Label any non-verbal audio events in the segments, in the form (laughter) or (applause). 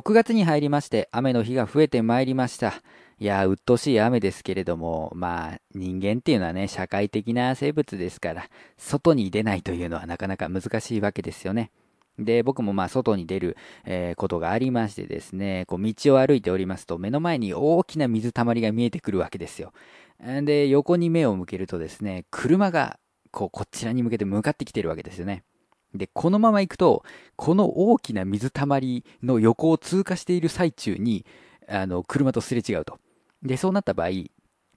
6月に入りまして雨の日が増えてまいりました。いや、鬱陶しい雨ですけれども、まあ、人間っていうのはね、社会的な生物ですから、外に出ないというのはなかなか難しいわけですよね。で、僕もまあ外に出る、えー、ことがありましてですね、こう道を歩いておりますと、目の前に大きな水たまりが見えてくるわけですよ。で、横に目を向けるとですね、車がこうこちらに向けて向かってきてるわけですよね。で、このまま行くと、この大きな水たまりの横を通過している最中に、あの、車とすれ違うと。で、そうなった場合、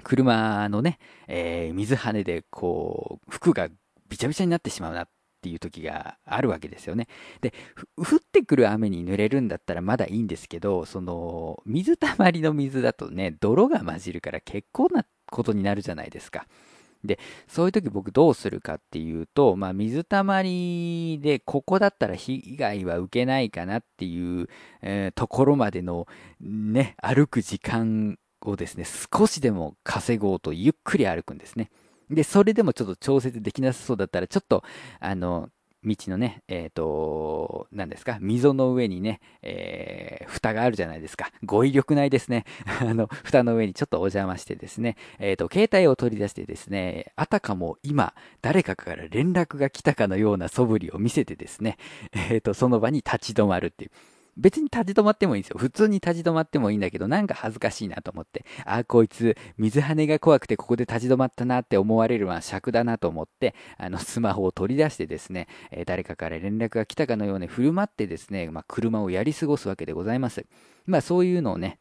車のね、えー、水跳ねで、こう、服がびちゃびちゃになってしまうなっていう時があるわけですよね。で、降ってくる雨に濡れるんだったらまだいいんですけど、その、水たまりの水だとね、泥が混じるから結構なことになるじゃないですか。で、そういう時僕どうするかっていうと、まあ、水たまりでここだったら被害は受けないかなっていう、えー、ところまでのね、歩く時間をですね、少しでも稼ごうとゆっくり歩くんですね。で、それでもちょっと調節できなさそうだったら、ちょっと、あの、道のね、えっ、ー、と、何ですか、溝の上にね、えー、蓋があるじゃないですか。語彙力ないですね。(laughs) あの、蓋の上にちょっとお邪魔してですね、えっ、ー、と、携帯を取り出してですね、あたかも今、誰かから連絡が来たかのような素振りを見せてですね、えっ、と、その場に立ち止まるっていう。別に立ち止まってもいいんですよ。普通に立ち止まってもいいんだけど、なんか恥ずかしいなと思って、あ、こいつ、水跳ねが怖くてここで立ち止まったなって思われるのは尺だなと思って、あの、スマホを取り出してですね、え、誰かから連絡が来たかのように振る舞ってですね、まあ、車をやり過ごすわけでございます。まあ、そういうのをね、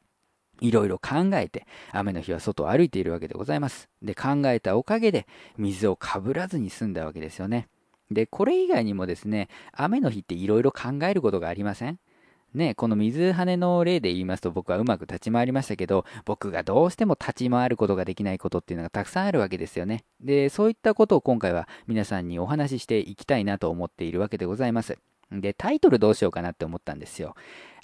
いろいろ考えて、雨の日は外を歩いているわけでございます。で、考えたおかげで、水をかぶらずに済んだわけですよね。で、これ以外にもですね、雨の日っていろいろ考えることがありません？ね、この水跳ねの例で言いますと僕はうまく立ち回りましたけど、僕がどうしても立ち回ることができないことっていうのがたくさんあるわけですよね。で、そういったことを今回は皆さんにお話ししていきたいなと思っているわけでございます。で、タイトルどうしようかなって思ったんですよ。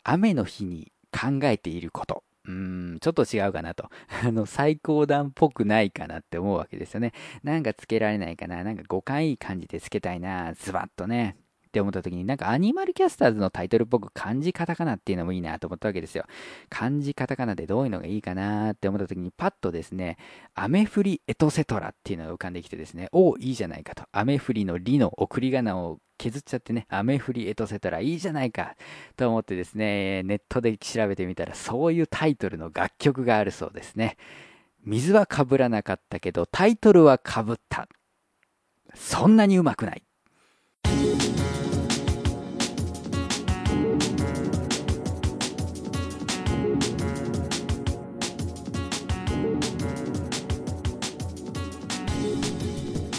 雨の日に考えていること。うーん、ちょっと違うかなと。(laughs) あの、最高段っぽくないかなって思うわけですよね。なんかつけられないかな。なんか5回いい感じでつけたいな。ズバッとね。って思った時に、なんかアニマルキャスターズのタイトルっぽく漢字カタカナっていうのもいいなと思ったわけですよ。漢字カタカナでどういうのがいいかなって思った時に、パッとですね、雨降りエトセトラっていうのが浮かんできてですね、おお、いいじゃないかと。雨降りのりの送り仮名を削っちゃってね、雨降りエトセトラいいじゃないかと思ってですね、ネットで調べてみたら、そういうタイトルの楽曲があるそうですね。水はかぶらなかったけど、タイトルはかぶった。そんなにうまくない。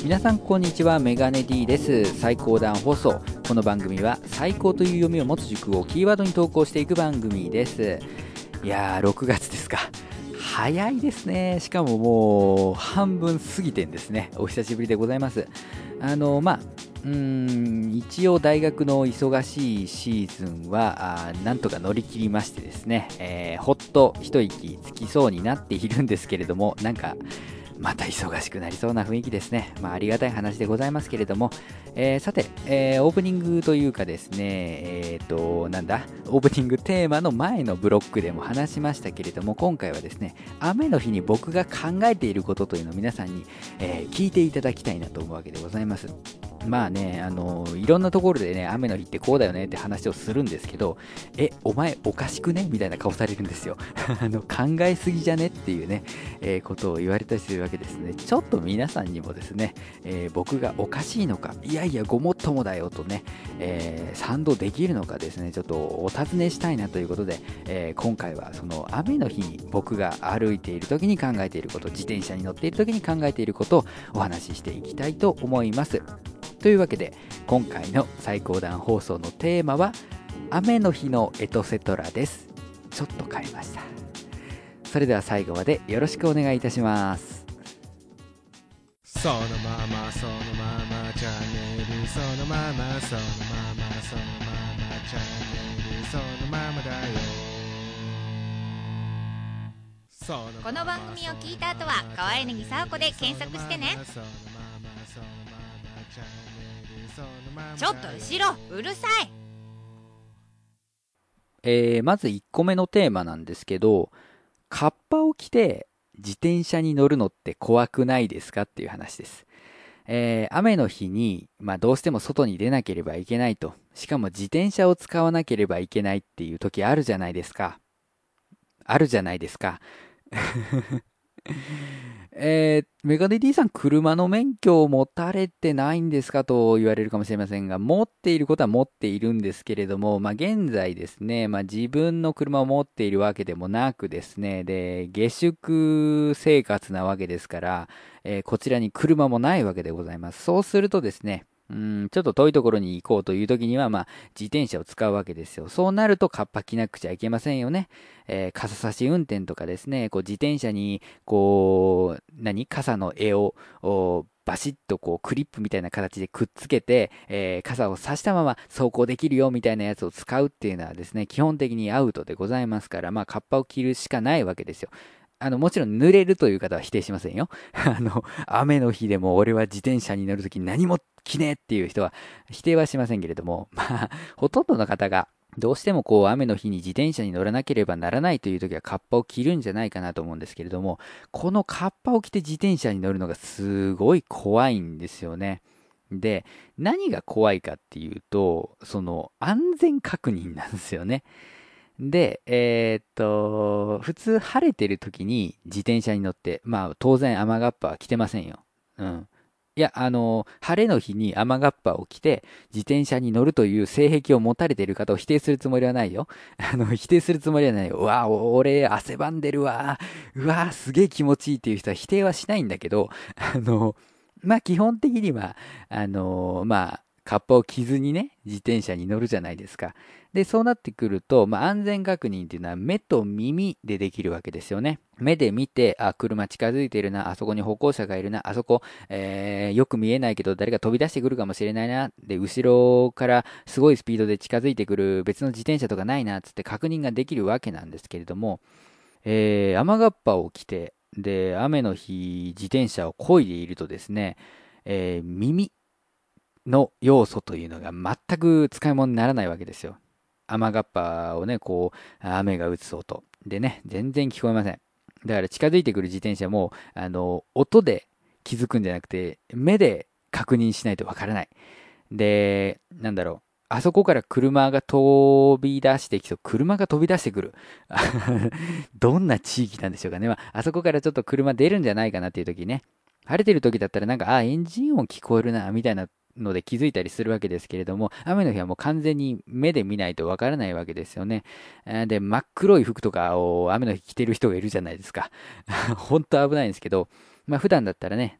皆さんこんにちはメガネ D です。最高段放送。この番組は最高という読みを持つ塾をキーワードに投稿していく番組です。いやー6月ですか。早いですね。しかももう半分過ぎてんですね。お久しぶりでございます。あのまあうん一応大学の忙しいシーズンはあなんとか乗り切りましてですね、えー、ほっと一息つきそうになっているんですけれどもなんかまた忙しくなりそうな雰囲気ですね。まあ、ありがたい話でございますけれども、えー、さて、えー、オープニングというかですね、えっ、ー、と、なんだ、オープニングテーマの前のブロックでも話しましたけれども、今回はですね、雨の日に僕が考えていることというのを皆さんに、え聞いていただきたいなと思うわけでございます。まあね、あのいろんなところでね、雨の日ってこうだよねって話をするんですけど、え、お前おかしくね？みたいな顔されるんですよ。(laughs) あの考えすぎじゃねっていうね、えー、ことを言われたりするわけですね。ちょっと皆さんにもですね、えー、僕がおかしいのか、いやいやごもっともだよとね、えー、賛同できるのかですね、ちょっとお尋ねしたいなということで、え今回はその雨の日に僕が歩いている時に考えていること、自転車に乗っている時に考えていることをお話ししていきたいと思います。というわけで今回の最高段放送のテーマは雨の日のエトセトラです。ちょっと変えました。それでは最後までよろしくお願いいたします。そのままそのままチャンネルそのままそのままそのままチャンネルそのままだよ。この番組を聞いた後は川柳沢子で検索してねちょっと後ろうるさいえー、まず1個目のテーマなんですけど、カッパを着て自転車に乗るのって怖くないですかっていう話です。えー、雨の日に、まあ、どうしても外に出なければいけないと。しかも自転車を使わなければいけないっていう時あるじゃないですか。あるじゃないですか。(laughs) えー、メガネ D さん、車の免許を持たれてないんですかと言われるかもしれませんが、持っていることは持っているんですけれども、まあ、現在ですね、まあ、自分の車を持っているわけでもなくですね、で、下宿生活なわけですから、えー、こちらに車もないわけでございます。そうするとですね、うん、ちょっと遠いところに行こうという時には、まあ、自転車を使うわけですよ。そうなると、カッパ着なくちゃいけませんよね。えー、傘差し運転とかですね、こう、自転車に、こう、何傘の絵を、バシッとこうクリップみたいな形でくっつけて、えー、傘を差したまま走行できるよみたいなやつを使うっていうのはですね、基本的にアウトでございますから、まあ、カッパを着るしかないわけですよ。あの、もちろん濡れるという方は否定しませんよ。(laughs) あの、雨の日でも俺は自転車に乗るとき何も着ねってい。う人は否定はしませんけれども、まあ、ほとんどの方がどうしてもこう雨の日に自転車に乗らなければならない。とい。う時はカッパを着るんじゃない。かなと思うんですけれども、このカッパを着て自転車に乗るのがすごい。怖い。んですよね。で、何が怖いかってい。うと、その安全確認なんですよね。で、えー、っと、普通晴れてる時に自転車に乗って、まあ当然雨がっぱは着てませんよ。うん。いや、あの、晴れの日に雨がっぱを着て自転車に乗るという性癖を持たれている方を否定するつもりはないよ。(laughs) あの、否定するつもりはないよ。うわ、俺汗ばんでるわ。うわ、すげえ気持ちいいっていう人は否定はしないんだけど、あの、まあ基本的には、あの、まあ、カッパを着ずにね、自転車に乗るじゃないですか。で、そうなってくると、まあ、安全確認っていうのは目と耳でできるわけですよね。目で見て、あ、車近づいてるな、あそこに歩行者がいるな、あそこ、えー、よく見えないけど誰か飛び出してくるかもしれないな、で、後ろからすごいスピードで近づいてくる別の自転車とかないな、つって確認ができるわけなんですけれども、えー、雨がっぱを着て、で、雨の日、自転車を漕いでいるとですね、えー、耳の要素というのが全く使い物にならないわけですよ。雨がっぱをね、こう、雨が打つ音。でね、全然聞こえません。だから近づいてくる自転車も、あの、音で気づくんじゃなくて、目で確認しないとわからない。で、なんだろう。あそこから車が飛び出してきそう。車が飛び出してくる。(laughs) どんな地域なんでしょうかね。まあ、あそこからちょっと車出るんじゃないかなっていう時ね。晴れてる時だったらなんか、あ、エンジン音聞こえるな、みたいなので気づいたりするわけですけれども、雨の日はもう完全に目で見ないとわからないわけですよね。で、真っ黒い服とかを雨の日着てる人がいるじゃないですか。(laughs) 本当危ないんですけど、まあ普段だったらね、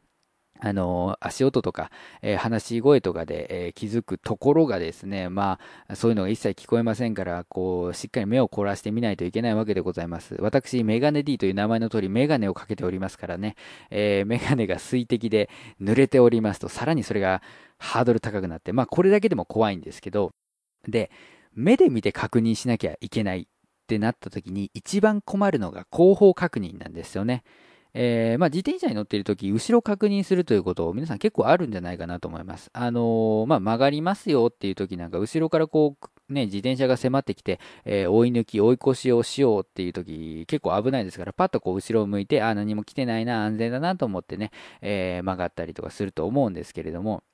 あの足音とか、えー、話し声とかで、えー、気づくところがですね、まあ、そういうのが一切聞こえませんから、こう、しっかり目を凝らしてみないといけないわけでございます。私、メガネ D という名前の通り、メガネをかけておりますからね、えー、メガネが水滴で濡れておりますと、さらにそれがハードル高くなって、まあ、これだけでも怖いんですけど、で、目で見て確認しなきゃいけないってなった時に、一番困るのが後方確認なんですよね。えー、まあ、自転車に乗っているとき、後ろ確認するということを皆さん結構あるんじゃないかなと思います。あのー、まあ、曲がりますよっていうときなんか、後ろからこう、ね、自転車が迫ってきて、えー、追い抜き、追い越しをしようっていうとき、結構危ないですから、パッとこう後ろを向いて、あ、何も来てないな、安全だなと思ってね、え曲がったりとかすると思うんですけれども、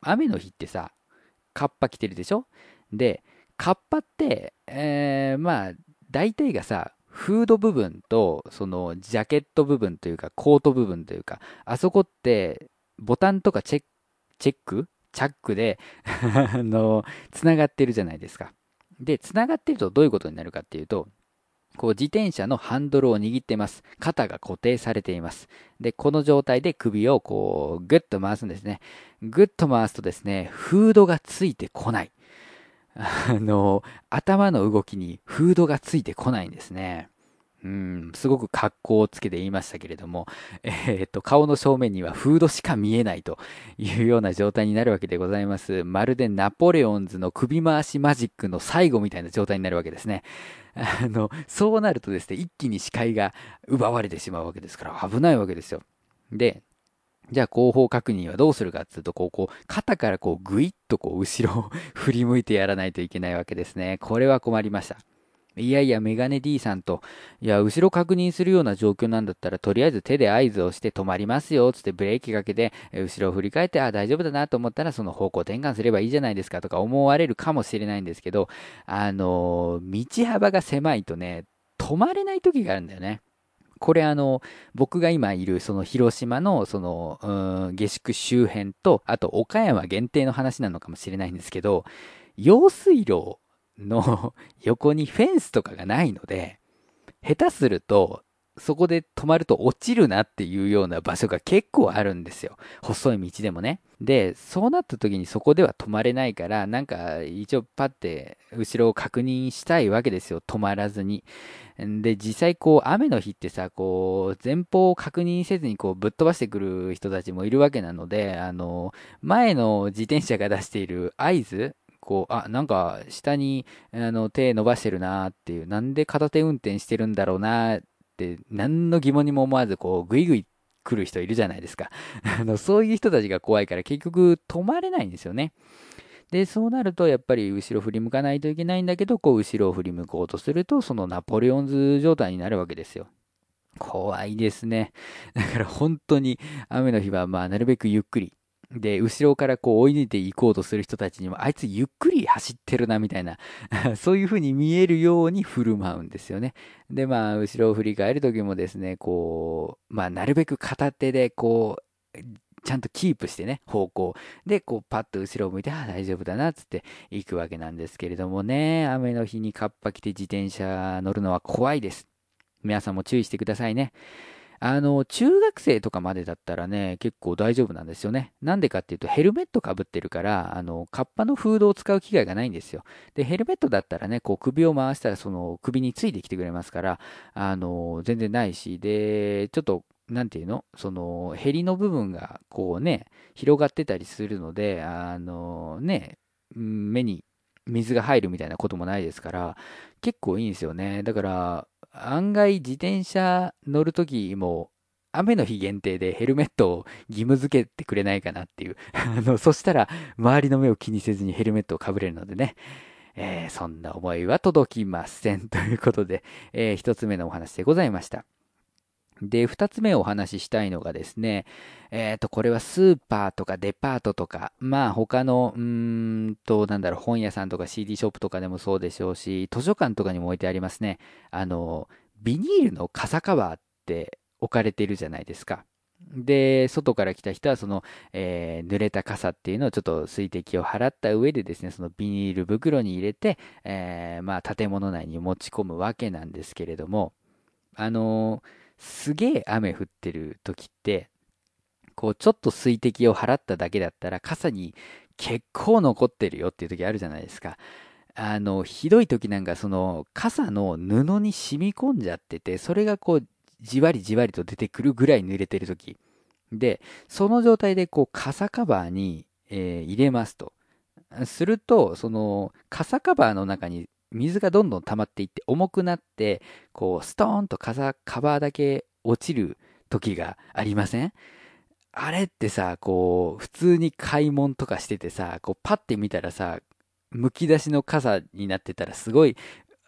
雨の日ってさ、カッパ着てるでしょ？で、カッパって、えまあ、大体がさ、フード部分と、その、ジャケット部分というか、コート部分というか、あそこって、ボタンとかチェック、チェック？チャックで (laughs) あの、つながってるじゃないですか。で、つながってるとどういうことになるかっていうと、こう自転車のハンドルを握ってます。肩が固定されています。で、この状態で首をこう、ぐっと回すんですね。ぐっと回すとですね、フードがついてこない。あの、頭の動きにフードがついてこないんですね。うん、すごく格好をつけて言いましたけれども、(laughs) えー、っと、顔の正面にはフードしか見えないというような状態になるわけでございます。まるでナポレオンズの首回しマジックの最後みたいな状態になるわけですね。あの、そうなるとですね、一気に視界が奪われてしまうわけですから危ないわけですよ。で、じゃあ後方確認はどうするかっていうと、こう、こう、肩からこう、ぐいっとこう、後ろを (laughs) 振り向いてやらないといけないわけですね。これは困りました。いやいや、メガネ D さんと、いや、後ろ確認するような状況なんだったら、とりあえず手で合図をして止まりますよ、つってブレーキかけて、後ろを振り返って、あ、大丈夫だなと思ったら、その方向転換すればいいじゃないですかとか思われるかもしれないんですけど、あの、道幅が狭いとね、止まれない時があるんだよね。これあの、僕が今いるその広島のその、下宿周辺と、あと岡山限定の話なのかもしれないんですけど、用水路の (laughs) 横にフェンスとかがないので、下手すると、そこで止まると落ちるなっていうような場所が結構あるんですよ。細い道でもね。で、そうなった時にそこでは止まれないから、なんか一応パッて後ろを確認したいわけですよ。止まらずに。で、実際こう雨の日ってさ、こう前方を確認せずにこうぶっ飛ばしてくる人たちもいるわけなので、あの、前の自転車が出している合図、こう、あ、なんか下にあの手伸ばしてるなっていう、なんで片手運転してるんだろうなって、何の疑問にも思わずこうグイグイ来る人いるじゃないですか。(laughs) あの、そういう人たちが怖いから結局止まれないんですよね。で、そうなると、やっぱり後ろ振り向かないといけないんだけど、こう、後ろを振り向こうとすると、そのナポレオンズ状態になるわけですよ。怖いですね。だから本当に雨の日は、まあ、なるべくゆっくり。で、後ろからこう追い抜いていこうとする人たちにも、あいつゆっくり走ってるな、みたいな、(laughs) そういう風に見えるように振る舞うんですよね。で、まあ、後ろを振り返る時もですね、こう、まあ、なるべく片手で、こう、ちゃんとキープしてね、方向。で、こう、パッと後ろを向いて、ああ、大丈夫だな、つって行くわけなんですけれどもね、雨の日にカッパ着て自転車乗るのは怖いです。皆さんも注意してくださいね。あの、中学生とかまでだったらね、結構大丈夫なんですよね。なんでかっていうと、ヘルメットかぶってるから、あの、カッパのフードを使う機会がないんですよ。で、ヘルメットだったらね、こう首を回したら、その首についてきてくれますから、あの、全然ないし、で、ちょっとなんていうの？その、ヘリの部分が、こうね、広がってたりするので、あのね、目に水が入るみたいなこともないですから、結構いいんですよね。だから、案外自転車乗るときも、雨の日限定でヘルメットを義務付けてくれないかなっていう。(laughs) あの、そしたら、周りの目を気にせずにヘルメットをかぶれるのでね。えー、そんな思いは届きません。ということで、えー、一つ目のお話でございました。で、二つ目お話ししたいのがですね、えっ、ー、と、これはスーパーとかデパートとか、まあ他の、うんと、なんだろう、本屋さんとか CD ショップとかでもそうでしょうし、図書館とかにも置いてありますね。あの、ビニールの傘カバーって置かれてるじゃないですか。で、外から来た人はその、えー、濡れた傘っていうのをちょっと水滴を払った上でですね、そのビニール袋に入れて、えー、まあ建物内に持ち込むわけなんですけれども、あのーすげえ雨降ってる時って、こうちょっと水滴を払っただけだったら傘に結構残ってるよっていう時あるじゃないですか。あの、ひどい時なんかその傘の布に染み込んじゃってて、それがこうじわりじわりと出てくるぐらい濡れてる時。で、その状態でこう傘カバーに、えー、入れますと。すると、その傘カバーの中に水がどんどん溜まっていって重くなって、こう、ストーンとカカバーだけ落ちる時がありません？あれってさ、こう、普通に買い物とかしててさ、こう、パッて見たらさ、むき出しの傘になってたらすごい、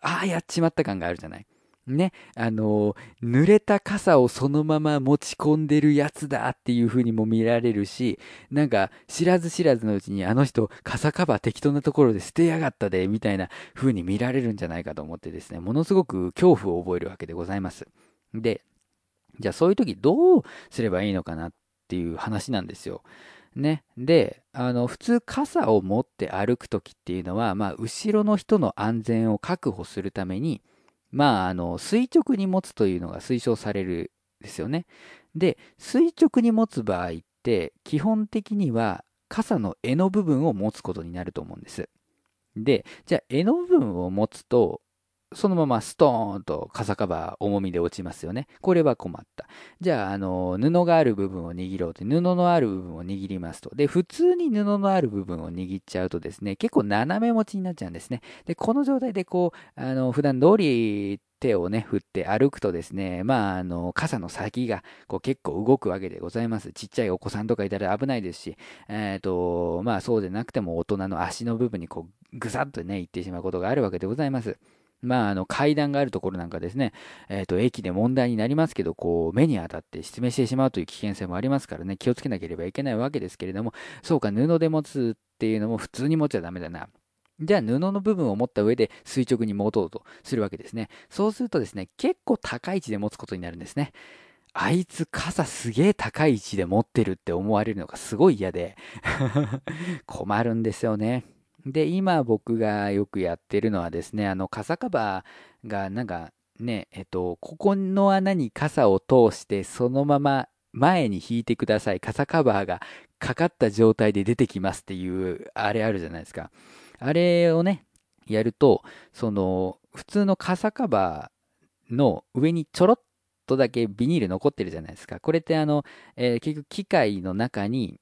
ああ、やっちまった感があるじゃない？ね、あの、濡れた傘をそのまま持ち込んでるやつだっていう風にも見られるし、なんか知らず知らずのうちにあの人傘カバー適当なところで捨てやがったで、みたいな風に見られるんじゃないかと思ってですね、ものすごく恐怖を覚えるわけでございます。で、じゃあそういう時どうすればいいのかなっていう話なんですよ。ね。で、あの、普通傘を持って歩く時っていうのは、まあ、後ろの人の安全を確保するために、まあ、あの、垂直に持つというのが推奨されるですよね。で、垂直に持つ場合って、基本的には傘の柄の部分を持つことになると思うんです。で、じゃあ柄の部分を持つと、そのままストーンと傘カバー重みで落ちますよね。これは困った。じゃあ、あの、布がある部分を握ろうと。布のある部分を握りますと。で、普通に布のある部分を握っちゃうとですね、結構斜め持ちになっちゃうんですね。で、この状態でこう、あの、普段通り手をね、振って歩くとですね、まあ、あの、傘の先がこう結構動くわけでございます。ちっちゃいお子さんとかいたら危ないですし、えっ、ー、と、まあそうでなくても大人の足の部分にこう、ぐさっとね、行ってしまうことがあるわけでございます。まあ、あの、階段があるところなんかですね、えっ、ー、と、駅で問題になりますけど、こう、目に当たって失明してしまうという危険性もありますからね、気をつけなければいけないわけですけれども、そうか、布で持つっていうのも普通に持っちゃダメだな。じゃあ布の部分を持った上で垂直に持とうとするわけですね。そうするとですね、結構高い位置で持つことになるんですね。あいつ傘すげえ高い位置で持ってるって思われるのがすごい嫌で (laughs) 困るんですよね。で、今僕がよくやってるのはですね、あの傘カバーがなんかね、えっと、ここの穴に傘を通してそのまま前に引いてください。傘カバーがかかった状態で出てきますっていうあれあるじゃないですか。あれをね、やると、その、普通の傘カバーの上にちょろっとだけビニール残ってるじゃないですか。これってあの、えー、結局機械の中に、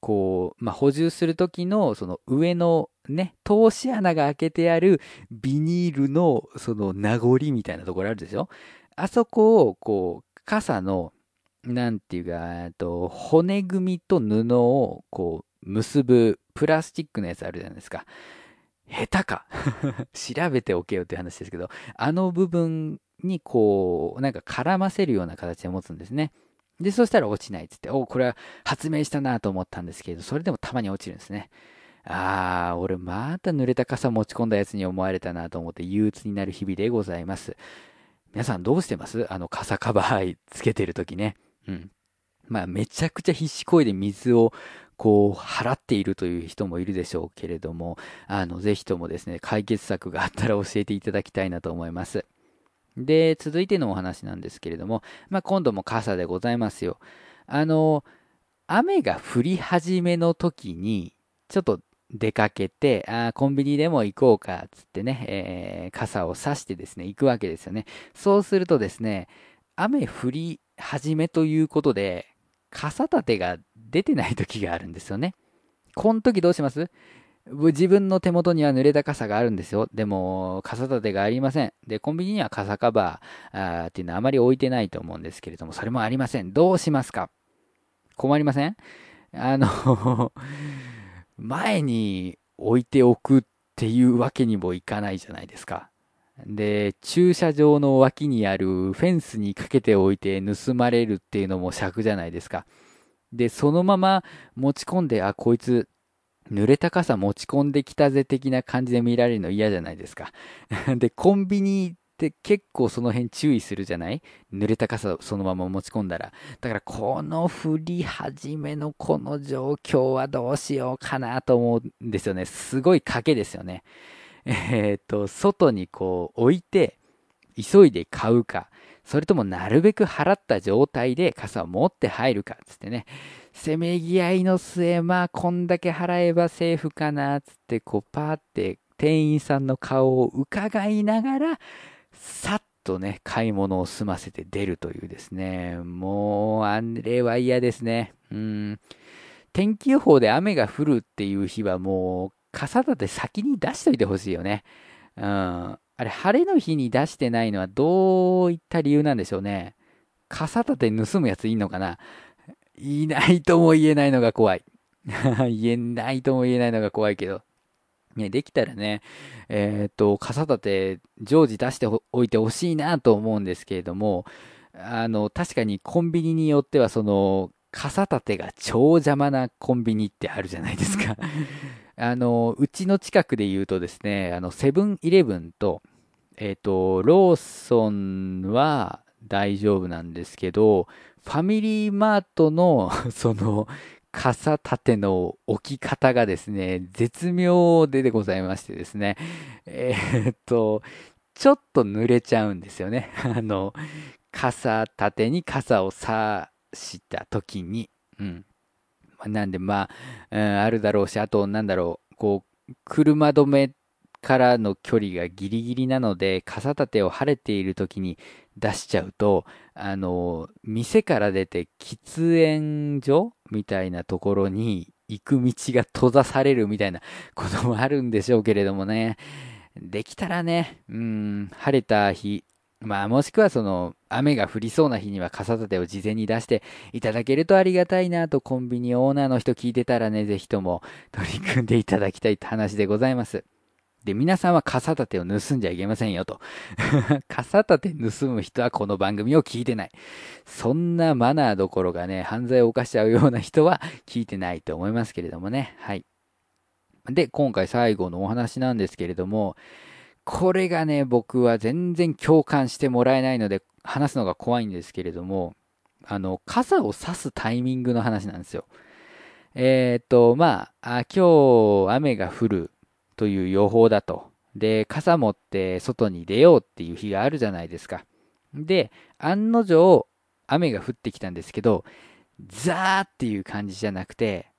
こう、まあ、補充するときの、その上のね、通し穴が開けてあるビニールの、その名残みたいなところあるでしょ？あそこを、こう、傘の、なんていうか、と骨組みと布を、こう、結ぶプラスチックのやつあるじゃないですか。下手か (laughs) 調べておけよっていう話ですけど、あの部分にこう、なんか絡ませるような形で持つんですね。で、そしたら落ちないっつって、おこれは発明したなと思ったんですけど、それでもたまに落ちるんですね。あー、俺また濡れた傘持ち込んだやつに思われたなと思って憂鬱になる日々でございます。皆さんどうしてます？あの傘カバーつけてるときね。うん。まあめちゃくちゃ必死こいで水をこう、払っているという人もいるでしょうけれども、あの、ぜひともですね、解決策があったら教えていただきたいなと思います。で、続いてのお話なんですけれども、まあ、今度も傘でございますよ。あの、雨が降り始めの時に、ちょっと出かけて、あコンビニでも行こうか、つってね、えー、傘を差してですね、行くわけですよね。そうするとですね、雨降り始めということで、傘立てが出てない時があるんですよね。この時どうします？自分の手元には濡れた傘があるんですよ。でも、傘立てがありません。で、コンビニには傘カバーっていうのはあまり置いてないと思うんですけれども、それもありません。どうしますか？困りません？あの前に置いておくっていうわけにもいかないじゃないですか。で、駐車場の脇にあるフェンスにかけておいて盗まれるっていうのも尺じゃないですか。で、そのまま持ち込んで、あ、こいつ、濡れた傘持ち込んできたぜ的な感じで見られるの嫌じゃないですか。(laughs) で、コンビニって結構その辺注意するじゃない？濡れた傘をそのまま持ち込んだら。だからこの降り始めのこの状況はどうしようかなと思うんですよね。すごい賭けですよね。えっ、と、外にこう置いて、急いで買うか、それともなるべく払った状態で傘を持って入るか、つってね。せめぎ合いの末、まあ、こんだけ払えばセーフかな、つって、こう、パーって店員さんの顔を伺いながら、さっとね、買い物を済ませて出るというですね。もう、あれは嫌ですね。うん。天気予報で雨が降るっていう日はもう、傘立て先に出しといてほしいよね。うん。あれ、晴れの日に出してないのはどういった理由なんでしょうね。傘立て盗むやついんのかないないとも言えないのが怖い。(laughs) 言えないとも言えないのが怖いけど。ね、できたらね、えっ、と、傘立て常時出しておいてほしいなと思うんですけれども、あの、確かにコンビニによってはその、傘立てが超邪魔なコンビニってあるじゃないですか。あの、うちの近くで言うとですね、あの、セブンイレブンと、えっ、ー、と、ローソンは大丈夫なんですけど、ファミリーマートの、その、傘立ての置き方がですね、絶妙ででございましてですね、えー、っと、ちょっと濡れちゃうんですよね。(laughs) あの、傘立てに傘を差した時に、うん。なんでまあ、うん、あるだろうし、あとなんだろう、こう、車止めからの距離がギリギリなので、傘立てを晴れている時に出しちゃうと、あの、店から出て喫煙所みたいなところに行く道が閉ざされるみたいなこともあるんでしょうけれどもね。できたらね、うん、晴れた日、まあもしくはその雨が降りそうな日には傘立てを事前に出していただけるとありがたいなとコンビニオーナーの人聞いてたらね、ぜひとも取り組んでいただきたいって話でございます。で、皆さんは傘立てを盗んじゃいけませんよと。(laughs) 傘立て盗む人はこの番組を聞いてない。そんなマナーどころがね、犯罪を犯しちゃうような人は聞いてないと思いますけれどもね。はい。で、今回最後のお話なんですけれども、これがね、僕は全然共感してもらえないので、話すのが怖いんですけれども、あの、傘を差すタイミングの話なんですよ。えー、っと、まあ、今日雨が降るという予報だと。で、傘持って外に出ようっていう日があるじゃないですか。で、案の定、雨が降ってきたんですけど、ザーっていう感じじゃなくて、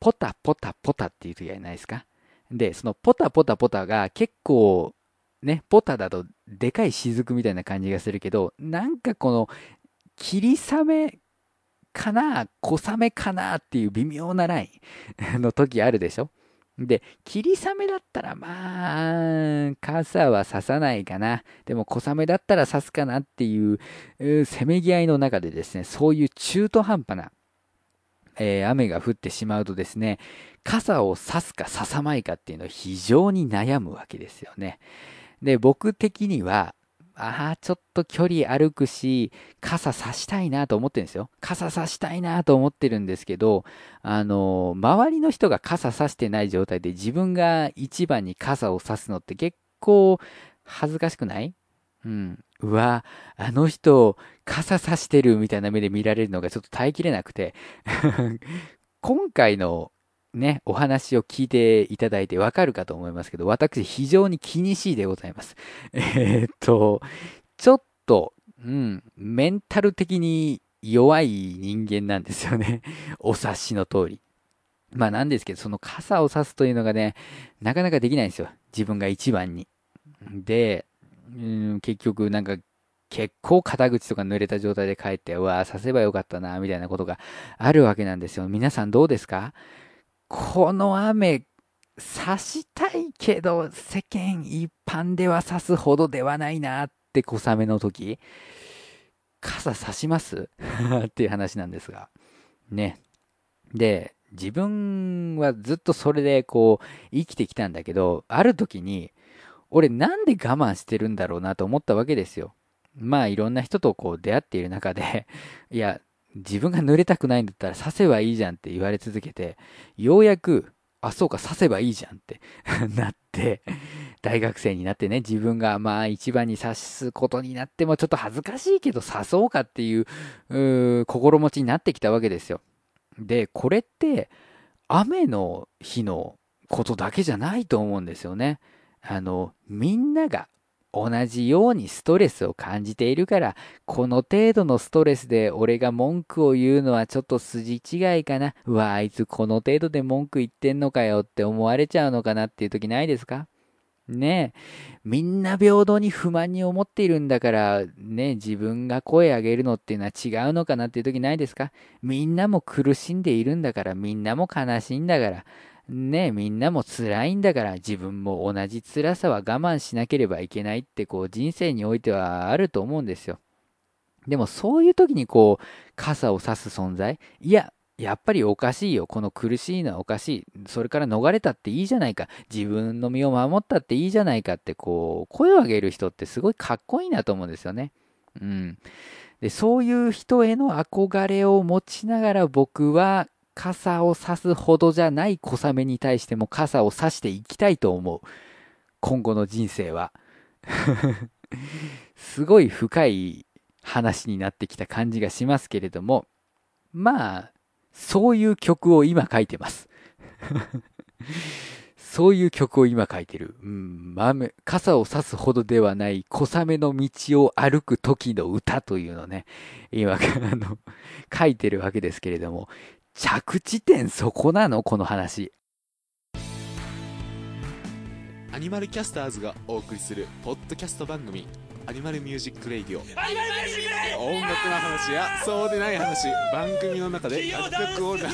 ポタポタポタっていう時はないですかで、そのポタポタポタが結構、ね、ポタだとでかい雫みたいな感じがするけど、なんかこの、霧雨かな小雨かなっていう微妙なラインの時あるでしょで、霧雨だったらまあ、傘は差さないかな。でも小雨だったら差すかなっていう、せめぎ合いの中でですね、そういう中途半端な、えー、雨が降ってしまうとですね、傘を差すか差さないかっていうのは非常に悩むわけですよね。で、僕的には、ああ、ちょっと距離歩くし、傘さしたいなと思ってるんですよ。傘さしたいなと思ってるんですけど、あの、周りの人が傘さしてない状態で自分が一番に傘をさすのって結構恥ずかしくない？うん。うわ、あの人、傘さしてるみたいな目で見られるのがちょっと耐えきれなくて (laughs) 今回のね、お話を聞いていただいてわかるかと思いますけど、私非常に気にしいでございます。(laughs) えー、っと、ちょっと、うん、メンタル的に弱い人間なんですよね。(laughs) お察しの通り。まあなんですけど、その傘を差すというのがね、なかなかできないんですよ。自分が一番に。で、うん、結局なんか結構肩口とか濡れた状態で帰って、うわぁ、刺せばよかったな、みたいなことがあるわけなんですよ。皆さんどうですか？この雨、差したいけど、世間一般では差すほどではないなって小雨の時、傘差します？(laughs) っていう話なんですが。ね。で、自分はずっとそれでこう、生きてきたんだけど、ある時に、俺なんで我慢してるんだろうなと思ったわけですよ。まあいろんな人とこう出会っている中で、いや、自分が濡れたくないんだったら刺せばいいじゃんって言われ続けて、ようやく、あ、そうか、刺せばいいじゃんって (laughs) なって、大学生になってね、自分がまあ一番に刺すことになってもちょっと恥ずかしいけど刺そうかっていう、う心持ちになってきたわけですよ。で、これって、雨の日のことだけじゃないと思うんですよね。あの、みんなが同じようにストレスを感じているから、この程度のストレスで俺が文句を言うのはちょっと筋違いかな。うわ、あいつこの程度で文句言ってんのかよって思われちゃうのかなっていう時ないですか？ねえ。みんな平等に不満に思っているんだから、ね、自分が声上げるのっていうのは違うのかなっていう時ないですか？みんなも苦しんでいるんだから、みんなも悲しいんだから、ね、みんなも辛いんだから自分も同じ辛さは我慢しなければいけないってこう人生においてはあると思うんですよ。でもそういう時にこう傘を差す存在いや、やっぱりおかしいよ。この苦しいのはおかしい。それから逃れたっていいじゃないか。自分の身を守ったっていいじゃないかってこう声を上げる人ってすごいかっこいいなと思うんですよね。うん。で、そういう人への憧れを持ちながら僕は傘を差すほどじゃない小雨に対しても傘を差していきたいと思う。今後の人生は。(laughs) すごい深い話になってきた感じがしますけれども、まあ、そういう曲を今書いてます。(laughs) そういう曲を今書いてる。うん、豆、傘を差すほどではない小雨の道を歩く時の歌というのね、今、あの、書いてるわけですけれども、着地点そこなの？この話。アニマルキャスターズがお送りするポッドキャスト番組 Animal Music Radio。音楽の話やそうでない話番組の中で楽曲を流し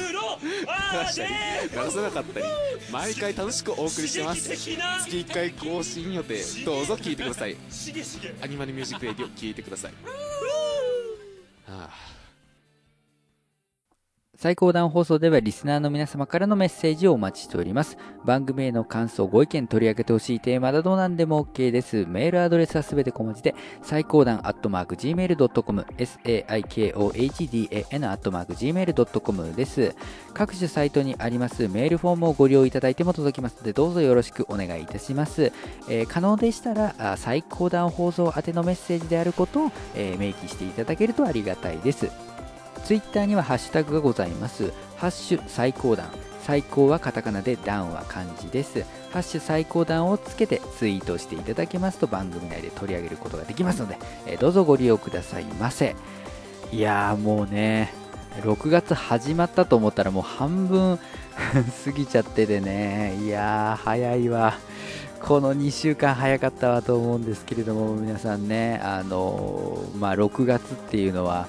たり流さなかったり毎回楽しくお送りしてます。月1回更新予定。どうぞ聴いてください。Animal Music Radio 聴いてください。はあ最高段放送ではリスナーの皆様からのメッセージをお待ちしております。番組への感想、ご意見取り上げてほしいテーマなど何でも OK です。メールアドレスはすべて小文字で、最高段アットマーク Gmail.com、saikohdan アットマーク Gmail.com です。各種サイトにありますメールフォームをご利用いただいても届きますので、どうぞよろしくお願いいたします。えー可能でしたら、最高段放送宛てのメッセージであることを、えー明記していただけるとありがたいです。ツイッターにはハッシュタグがございます。ハッシュ最高段。最高はカタカナで段は漢字です。ハッシュ最高段をつけてツイートしていただけますと番組内で取り上げることができますので、えーどうぞご利用くださいませ。いやーもうね、6月始まったと思ったらもう半分 (laughs) 過ぎちゃっててね、いやー早いわ。この2週間早かったわと思うんですけれども、皆さんね、あのーまあ、6月っていうのは、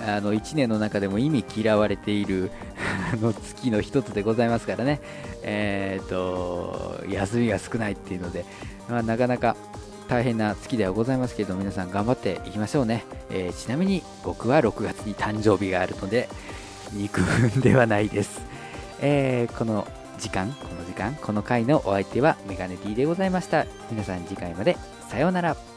あの1年の中でも意味嫌われている (laughs) の月の一つでございますからね、えー、と休みが少ないっていうので、まあ、なかなか大変な月ではございますけれど皆さん頑張っていきましょうね、えーちなみに僕は6月に誕生日があるので肉分ではないです、えーこの時間この時間この回のお相手はメガネ D でございました。皆さん次回までさようなら。